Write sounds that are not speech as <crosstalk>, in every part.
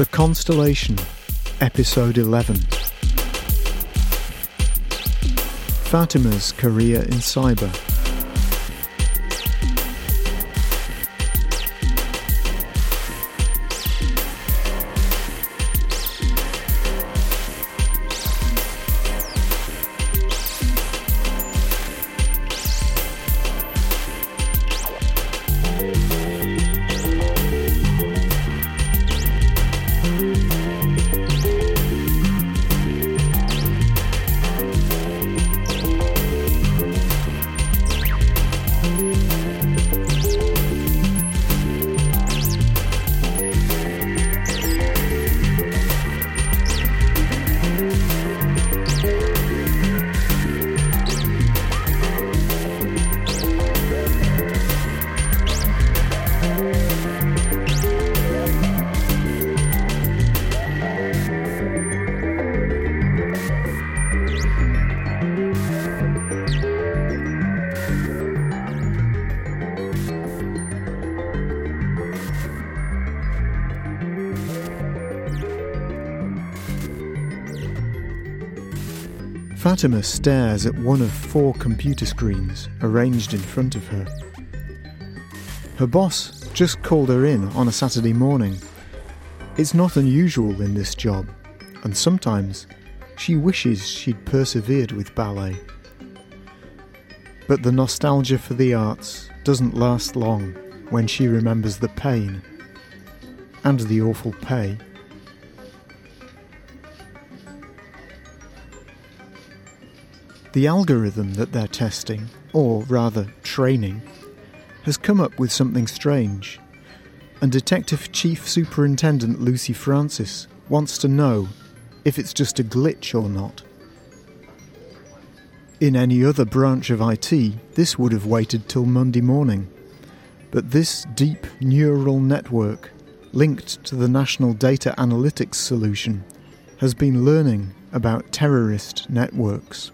The Constellation, Episode 11. Fatima's career in cyber. Fatima stares at one of four computer screens arranged in front of her. Her boss just called her in on a Saturday morning. It's not unusual in this job, and sometimes she wishes she'd persevered with ballet. But the nostalgia for the arts doesn't last long when she remembers the pain and the awful pay The algorithm that they're testing, or rather training, has come up with something strange, and Detective Chief Superintendent Lucy Francis wants to know if it's just a glitch or not. In any other branch of IT, this would have waited till Monday morning. But this deep neural network, linked to the National Data Analytics Solution, has been learning about terrorist networks.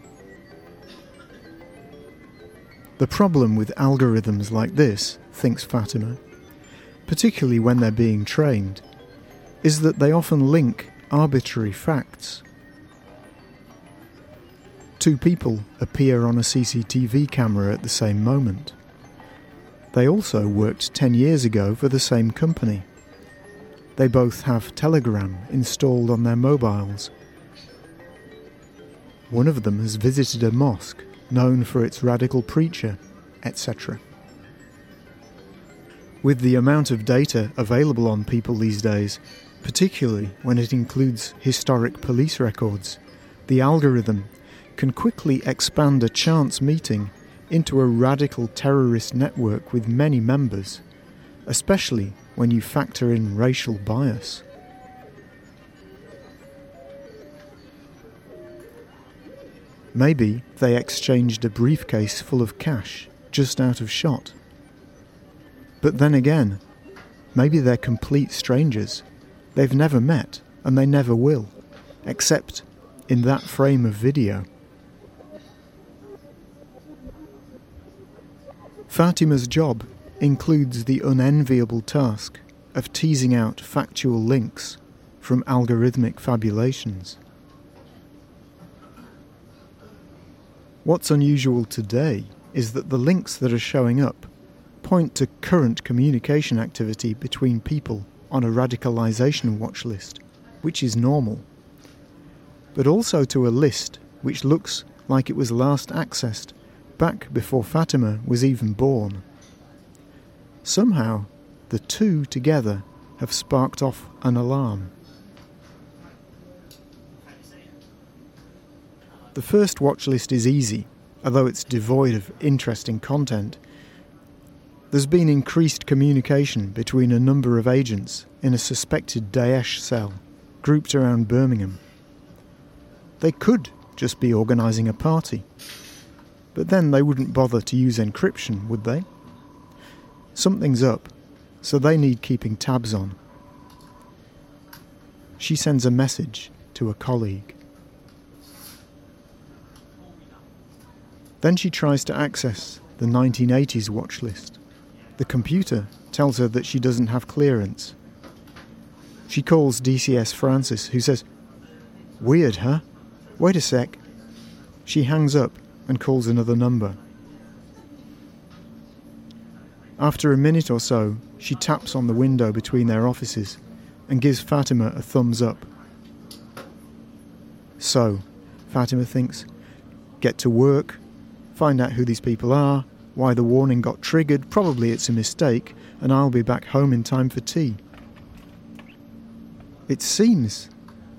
The problem with algorithms like this, thinks Fatima, particularly when they're being trained, is that they often link arbitrary facts. Two people appear on a CCTV camera at the same moment. They also worked 10 years ago for the same company. They both have Telegram installed on their mobiles. One of them has visited a mosque known for its radical preacher, etc. With the amount of data available on people these days, particularly when it includes historic police records, the algorithm can quickly expand a chance meeting into a radical terrorist network with many members, especially when you factor in racial bias. Maybe they exchanged a briefcase full of cash just out of shot. But then again, maybe they're complete strangers. They've never met, and they never will, except in that frame of video. Fatima's job includes the unenviable task of teasing out factual links from algorithmic fabulations. What's unusual today is that the links that are showing up point to current communication activity between people on a radicalisation watch list, which is normal, but also to a list which looks like it was last accessed back before Fatima was even born. Somehow, the two together have sparked off an alarm. The first watch list is easy, although it's devoid of interesting content. There's been increased communication between a number of agents in a suspected Daesh cell grouped around Birmingham. They could just be organising a party, but then they wouldn't bother to use encryption, would they? Something's up, so they need keeping tabs on. She sends a message to a colleague. Then she tries to access the 1980s watch list. The computer tells her that she doesn't have clearance. She calls DCS Francis, who says, Weird, huh? Wait a sec. She hangs up and calls another number. After a minute or so, she taps on the window between their offices and gives Fatima a thumbs up. So, Fatima thinks, get to work, find out who these people are, why the warning got triggered, probably it's a mistake, and I'll be back home in time for tea. It seems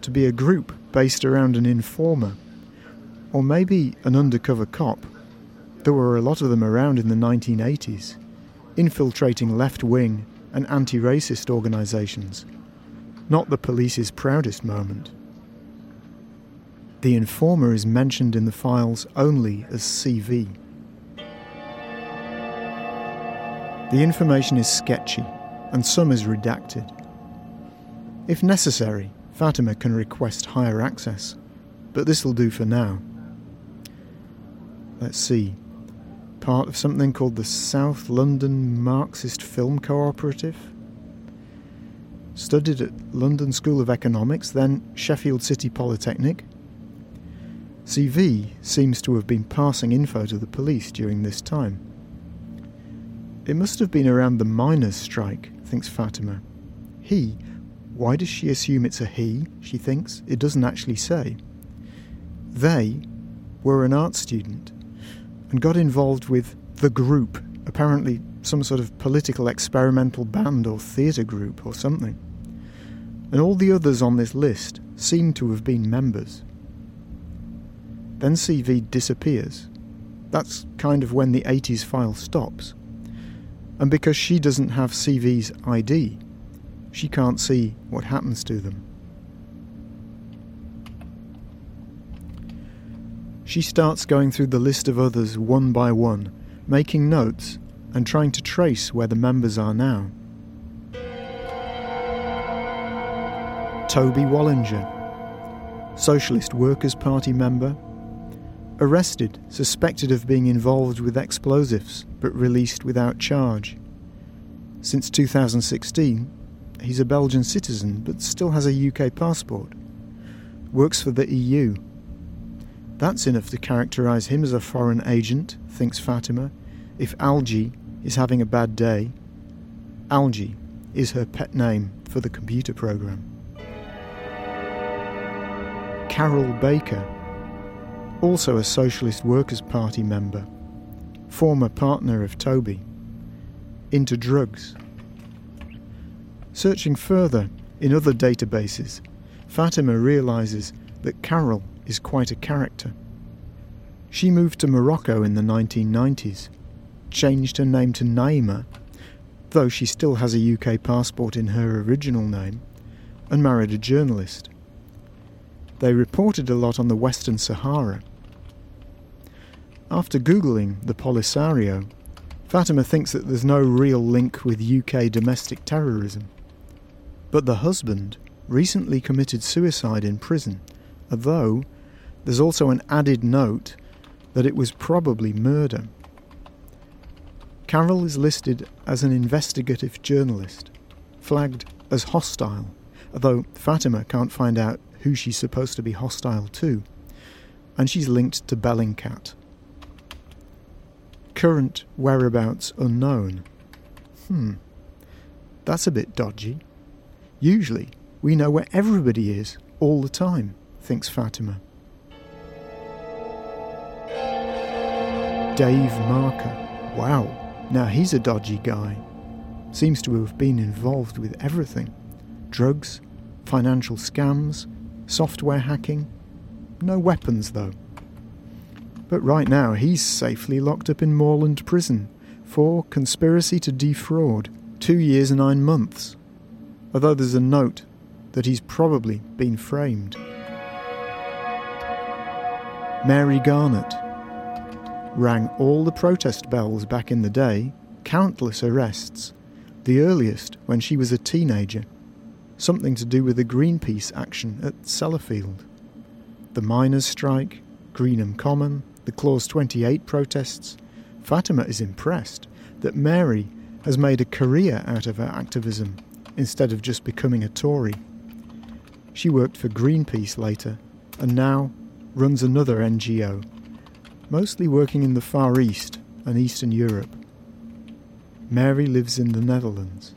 to be a group based around an informer, or maybe an undercover cop. There were a lot of them around in the 1980s, infiltrating left wing and anti racist organisations. Not the police's proudest moment. The informer is mentioned in the files only as CV. The information is sketchy, and some is redacted. If necessary, Fatima can request higher access, but this will do for now. Let's see. Part of something called the South London Marxist Film Cooperative. Studied at London School of Economics, then Sheffield City Polytechnic. CV seems to have been passing info to the police during this time. It must have been around the miners' strike, thinks Fatima. He why does she assume it's a he, she thinks? It doesn't actually say. They were an art student and got involved with the group, apparently some sort of political experimental band or theatre group or something. And all the others on this list seem to have been members. Then CV disappears. That's kind of when the 80s file stops. And because she doesn't have CV's ID, she can't see what happens to them. She starts going through the list of others one by one, making notes and trying to trace where the members are now. Toby Wallinger, Socialist Workers' Party member, arrested, suspected of being involved with explosives, but released without charge. Since 2016, He's a Belgian citizen but still has a UK passport. Works for the EU. That's enough to characterise him as a foreign agent, thinks Fatima, if Algie is having a bad day. Algie is her pet name for the computer program. Carol Baker, also a Socialist Workers' Party member, former partner of Toby, into drugs. Searching further in other databases, Fatima realizes that Carol is quite a character. She moved to Morocco in the 1990s, changed her name to Naima, though she still has a UK passport in her original name, and married a journalist. They reported a lot on the Western Sahara. After Googling the Polisario, Fatima thinks that there's no real link with UK domestic terrorism. But the husband recently committed suicide in prison, although there's also an added note that it was probably murder. Carol is listed as an investigative journalist, flagged as hostile, although Fatima can't find out who she's supposed to be hostile to, and she's linked to Bellingcat. Current whereabouts unknown. Hmm, that's a bit dodgy. Usually, we know where everybody is all the time, thinks Fatima. Dave Marker. Wow, now he's a dodgy guy. Seems to have been involved with everything drugs, financial scams, software hacking. No weapons, though. But right now, he's safely locked up in Moorland Prison for conspiracy to defraud, two years and nine months although there's a note that he's probably been framed. Mary Garnett rang all the protest bells back in the day, countless arrests, the earliest when she was a teenager, something to do with the Greenpeace action at Sellafield. The miners' strike, Greenham Common, the Clause 28 protests. Fatima is impressed that Mary has made a career out of her activism instead of just becoming a Tory. She worked for Greenpeace later and now runs another NGO, mostly working in the Far East and Eastern Europe. Mary lives in the Netherlands.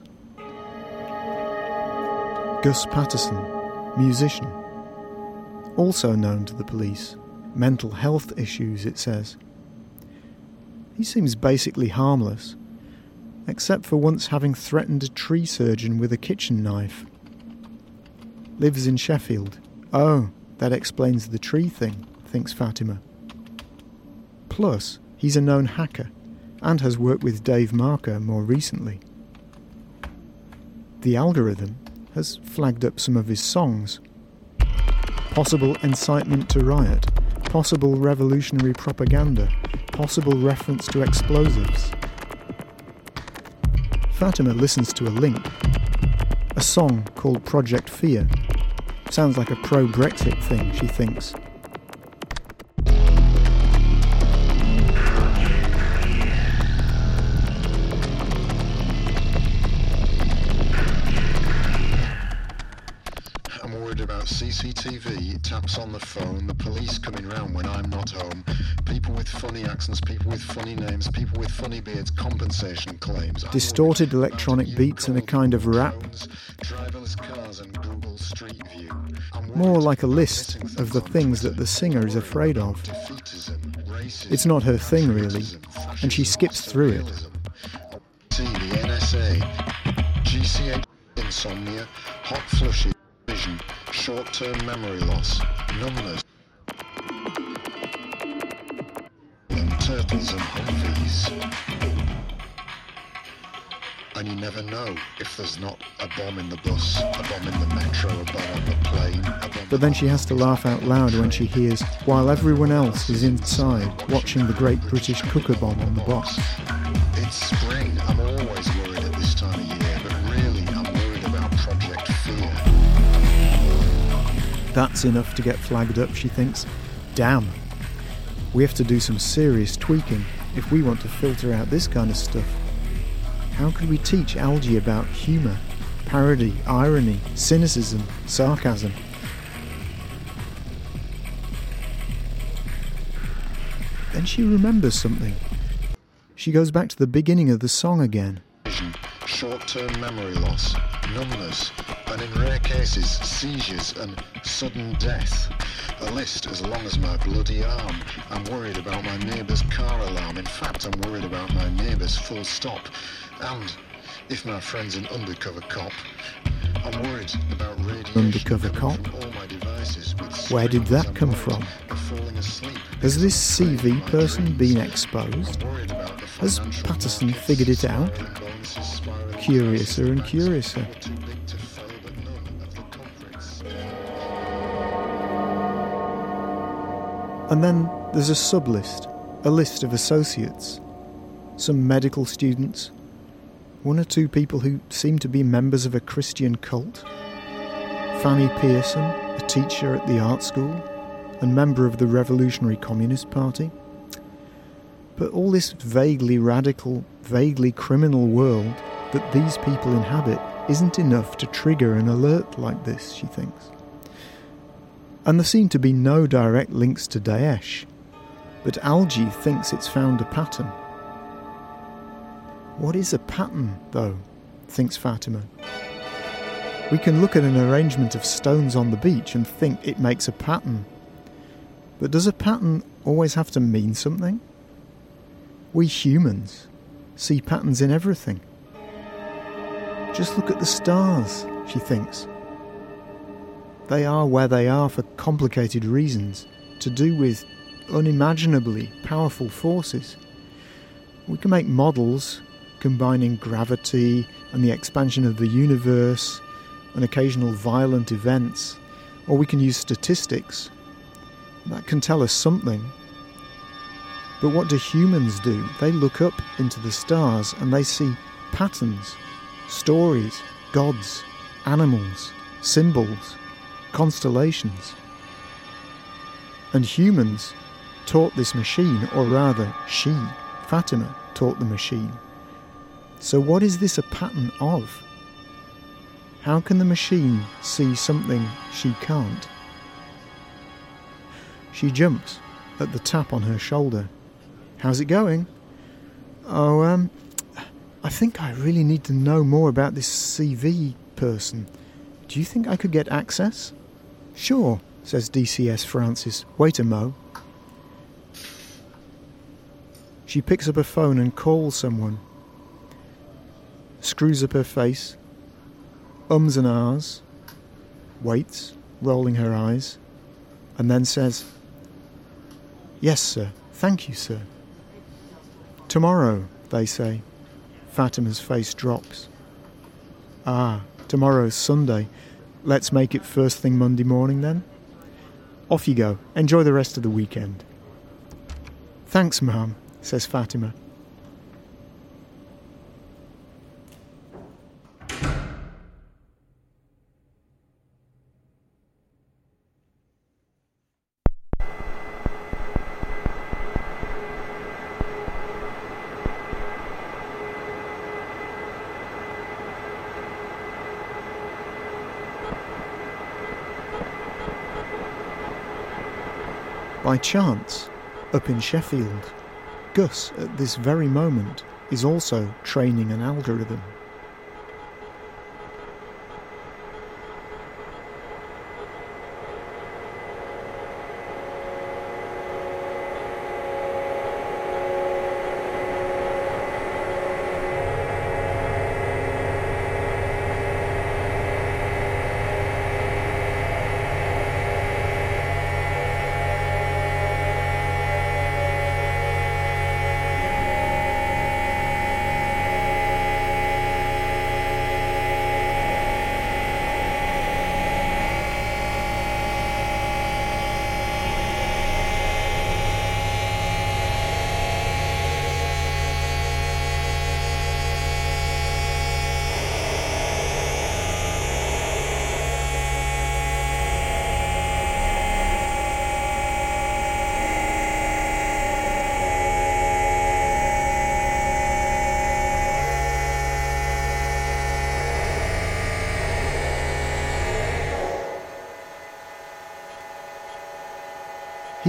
Gus Patterson, musician. Also known to the police. Mental health issues, it says. He seems basically harmless, except for once having threatened a tree surgeon with a kitchen knife. Lives in Sheffield. Oh, that explains the tree thing, thinks Fatima. Plus, he's a known hacker and has worked with Dave Marker more recently. The algorithm has flagged up some of his songs. Possible incitement to riot, possible revolutionary propaganda, possible reference to explosives. Fatima listens to a link, a song called Project Fear. Sounds like a pro Brexit thing, she thinks. CCTV, taps on the phone, the police coming round when I'm not home, people with funny accents, people with funny names, people with funny beards, compensation claims. Distorted electronic beats and a kind of rap. More like a list of the things that the singer is afraid of. It's not her thing, really, and she skips through it. GCH insomnia, hot flushes short-term memory loss, numbness, and turtles and humvees. And you never know if there's not a bomb in the bus, a bomb in the metro, a bomb on the plane. but then she has to laugh out loud when she hears, while everyone else is inside watching the Great British Cooker Bomb on the box. It's spring. I'm always That's enough to get flagged up, she thinks. Damn. We have to do some serious tweaking if we want to filter out this kind of stuff. How could we teach Algie about humour, parody, irony, cynicism, sarcasm? Then she remembers something. She goes back to the beginning of the song again. Short-term memory loss, numbness, and in rare cases, seizures and sudden death. A list as long as my bloody arm. I'm worried about my neighbour's car alarm. In fact, I'm worried about my neighbour's full stop. And if my friend's an undercover cop, I'm worried about radiation undercover cop. Where did that come from? Has this CV person been exposed? Has Patterson figured it out? Curiouser and curiouser. And then there's a sublist, a list of associates, some medical students, one or two people who seem to be members of a Christian cult, Fanny Pearson, a teacher at the art school and member of the Revolutionary Communist Party. But all this vaguely radical, vaguely criminal world that these people inhabit isn't enough to trigger an alert like this, she thinks. And there seem to be no direct links to Daesh, but Algie thinks it's found a pattern. What is a pattern, though? thinks Fatima. We can look at an arrangement of stones on the beach and think it makes a pattern. But does a pattern always have to mean something? We humans see patterns in everything. Just look at the stars, she thinks. They are where they are for complicated reasons, to do with unimaginably powerful forces. We can make models combining gravity and the expansion of the universe and occasional violent events, or we can use statistics. That can tell us something. But what do humans do? They look up into the stars and they see patterns stories, gods, animals, symbols, constellations. And humans taught this machine, or rather, she, Fatima, taught the machine. So, what is this a pattern of? How can the machine see something she can't? She jumps at the tap on her shoulder. How's it going? Oh, um, I think I really need to know more about this CV person. Do you think I could get access? Sure, says DCS Francis. Wait a mo. She picks up her phone and calls someone. Screws up her face, ums and ahs, waits, rolling her eyes, and then says, Yes, sir. Thank you, sir. Tomorrow, they say. Fatima's face drops. Ah, tomorrow's Sunday. Let's make it first thing Monday morning then? Off you go. Enjoy the rest of the weekend. Thanks, ma'am, says Fatima. By chance, up in Sheffield, Gus at this very moment is also training an algorithm.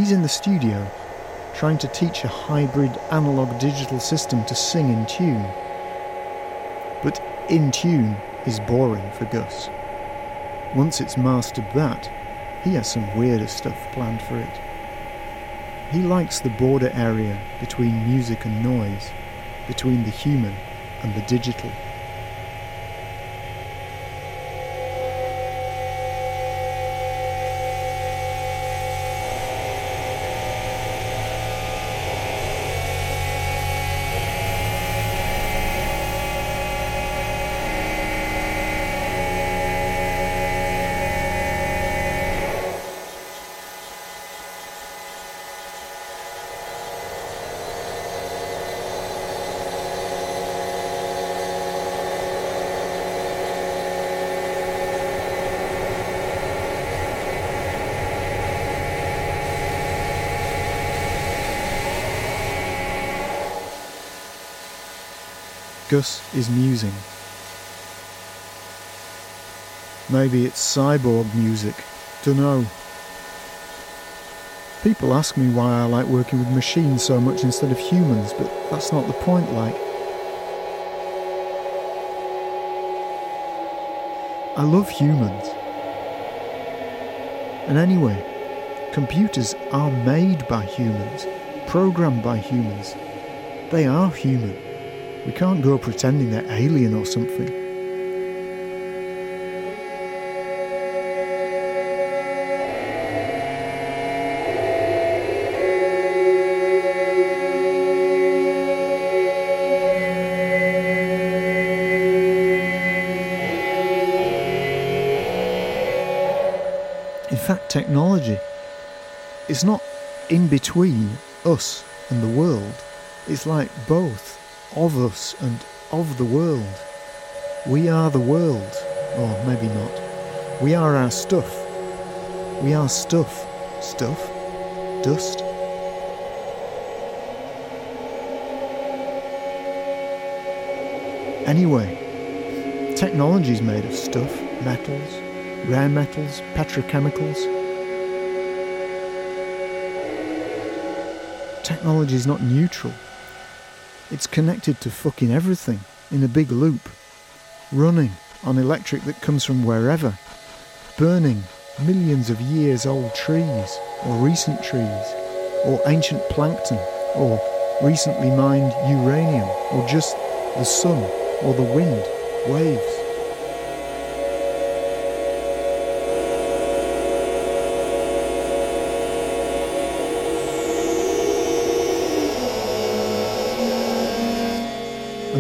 He's in the studio, trying to teach a hybrid analog digital system to sing in tune. But in tune is boring for Gus. Once it's mastered that, he has some weirder stuff planned for it. He likes the border area between music and noise, between the human and the digital. Gus is musing. Maybe it's cyborg music. Dunno. People ask me why I like working with machines so much instead of humans, but that's not the point, like. I love humans. And anyway, computers are made by humans, programmed by humans. They are human. We can't go pretending they're alien or something. In fact, technology is not in between us and the world. It's like both of us and of the world. We are the world, or maybe not. We are our stuff. We are stuff. Stuff? Dust? Anyway, Technology is made of stuff, metals, rare metals, petrochemicals. Technology is not neutral. It's connected to fucking everything in a big loop, running on electric that comes from wherever, burning millions of years old trees, or recent trees, or ancient plankton, or recently mined uranium, or just the sun, or the wind, waves.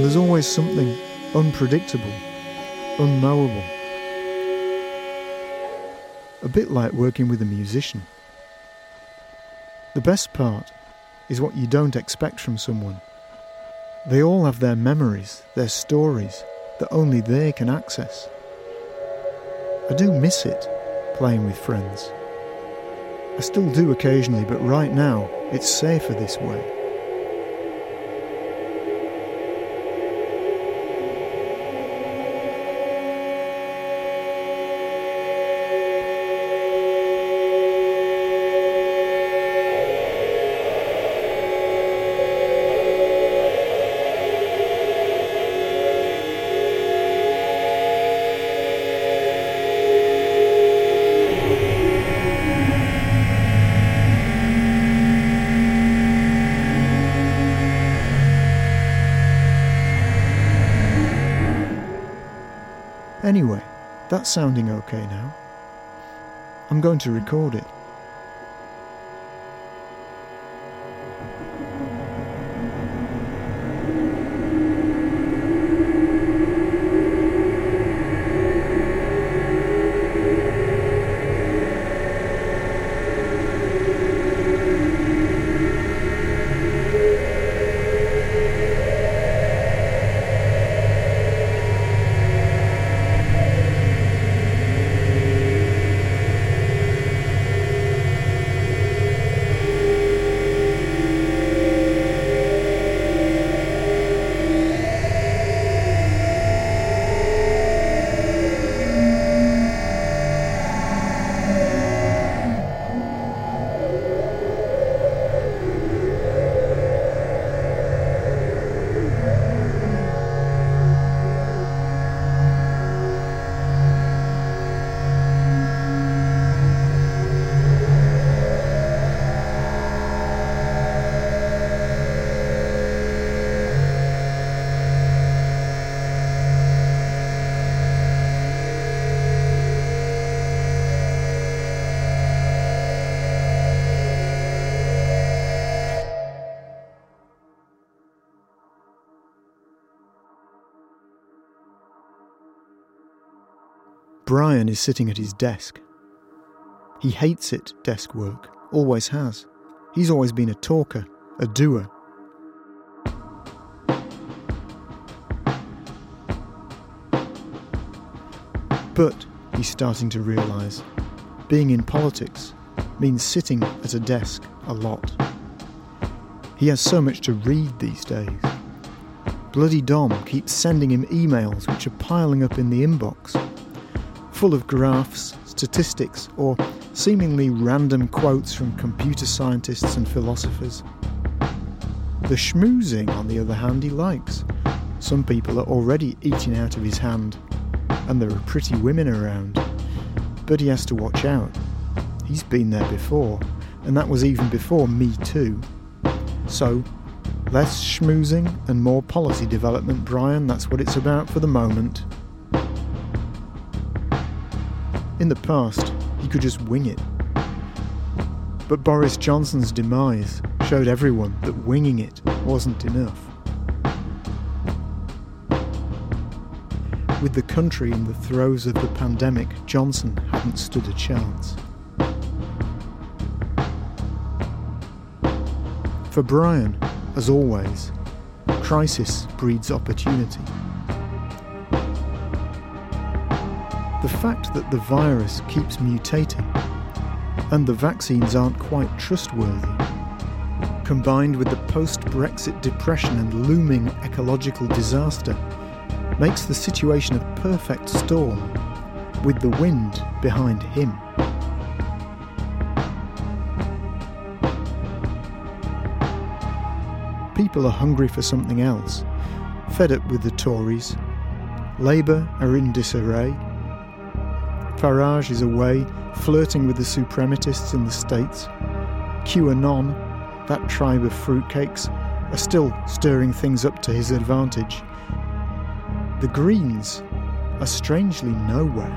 And there's always something unpredictable, unknowable. A bit like working with a musician. The best part is what you don't expect from someone. They all have their memories, their stories, that only they can access. I do miss it, playing with friends. I still do occasionally, but right now, it's safer this way. Sounding okay now. I'm going to record it. Brian is sitting at his desk. He hates it, desk work, always has. He's always been a talker, a doer. But he's starting to realise being in politics means sitting at a desk a lot. He has so much to read these days. Bloody Dom keeps sending him emails which are piling up in the inbox full of graphs, statistics, or seemingly random quotes from computer scientists and philosophers. The schmoozing, on the other hand, he likes. Some people are already eating out of his hand, and there are pretty women around. But he has to watch out. He's been there before, and that was even before Me Too. So, less schmoozing and more policy development, Brian, that's what it's about for the moment. In the past, he could just wing it. But Boris Johnson's demise showed everyone that winging it wasn't enough. With the country in the throes of the pandemic, Johnson hadn't stood a chance. For Brian, as always, crisis breeds opportunity. The fact that the virus keeps mutating and the vaccines aren't quite trustworthy, combined with the post Brexit depression and looming ecological disaster, makes the situation a perfect storm, with the wind behind him. People are hungry for something else, fed up with the Tories. Labour are in disarray. Farage is away, flirting with the suprematists in the States. QAnon, that tribe of fruitcakes, are still stirring things up to his advantage. The Greens are strangely nowhere.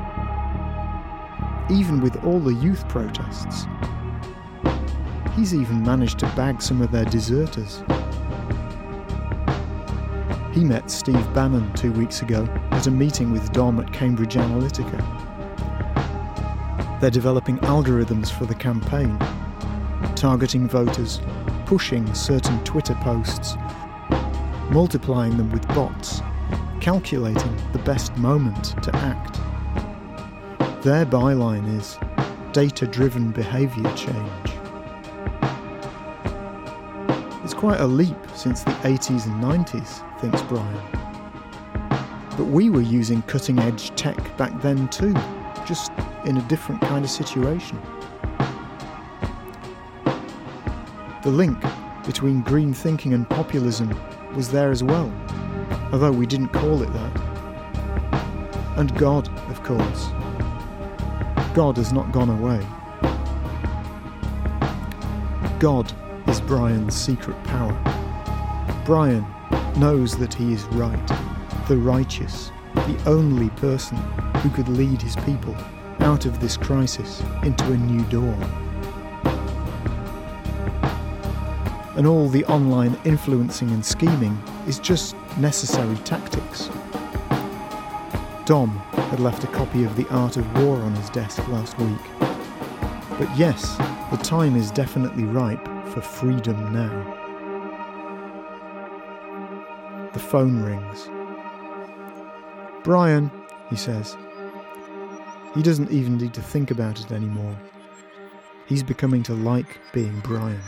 Even with all the youth protests, he's even managed to bag some of their deserters. He met Steve Bannon two weeks ago at a meeting with Dom at Cambridge Analytica. They're developing algorithms for the campaign, targeting voters, pushing certain Twitter posts, multiplying them with bots, calculating the best moment to act. Their byline is data driven behaviour change. It's quite a leap since the 80s and 90s, thinks Brian. But we were using cutting edge tech back then too, just in a different kind of situation. The link between green thinking and populism was there as well, although we didn't call it that. And God, of course. God has not gone away. God is Brian's secret power. Brian knows that he is right, the righteous, the only person who could lead his people out of this crisis into a new dawn. And all the online influencing and scheming is just necessary tactics. Dom had left a copy of The Art of War on his desk last week. But yes, the time is definitely ripe for freedom now. The phone rings. Brian, he says. He doesn't even need to think about it anymore. He's becoming to like being Brian.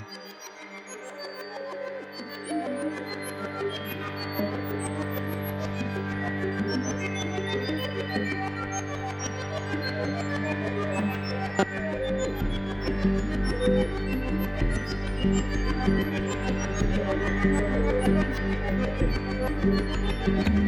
<laughs>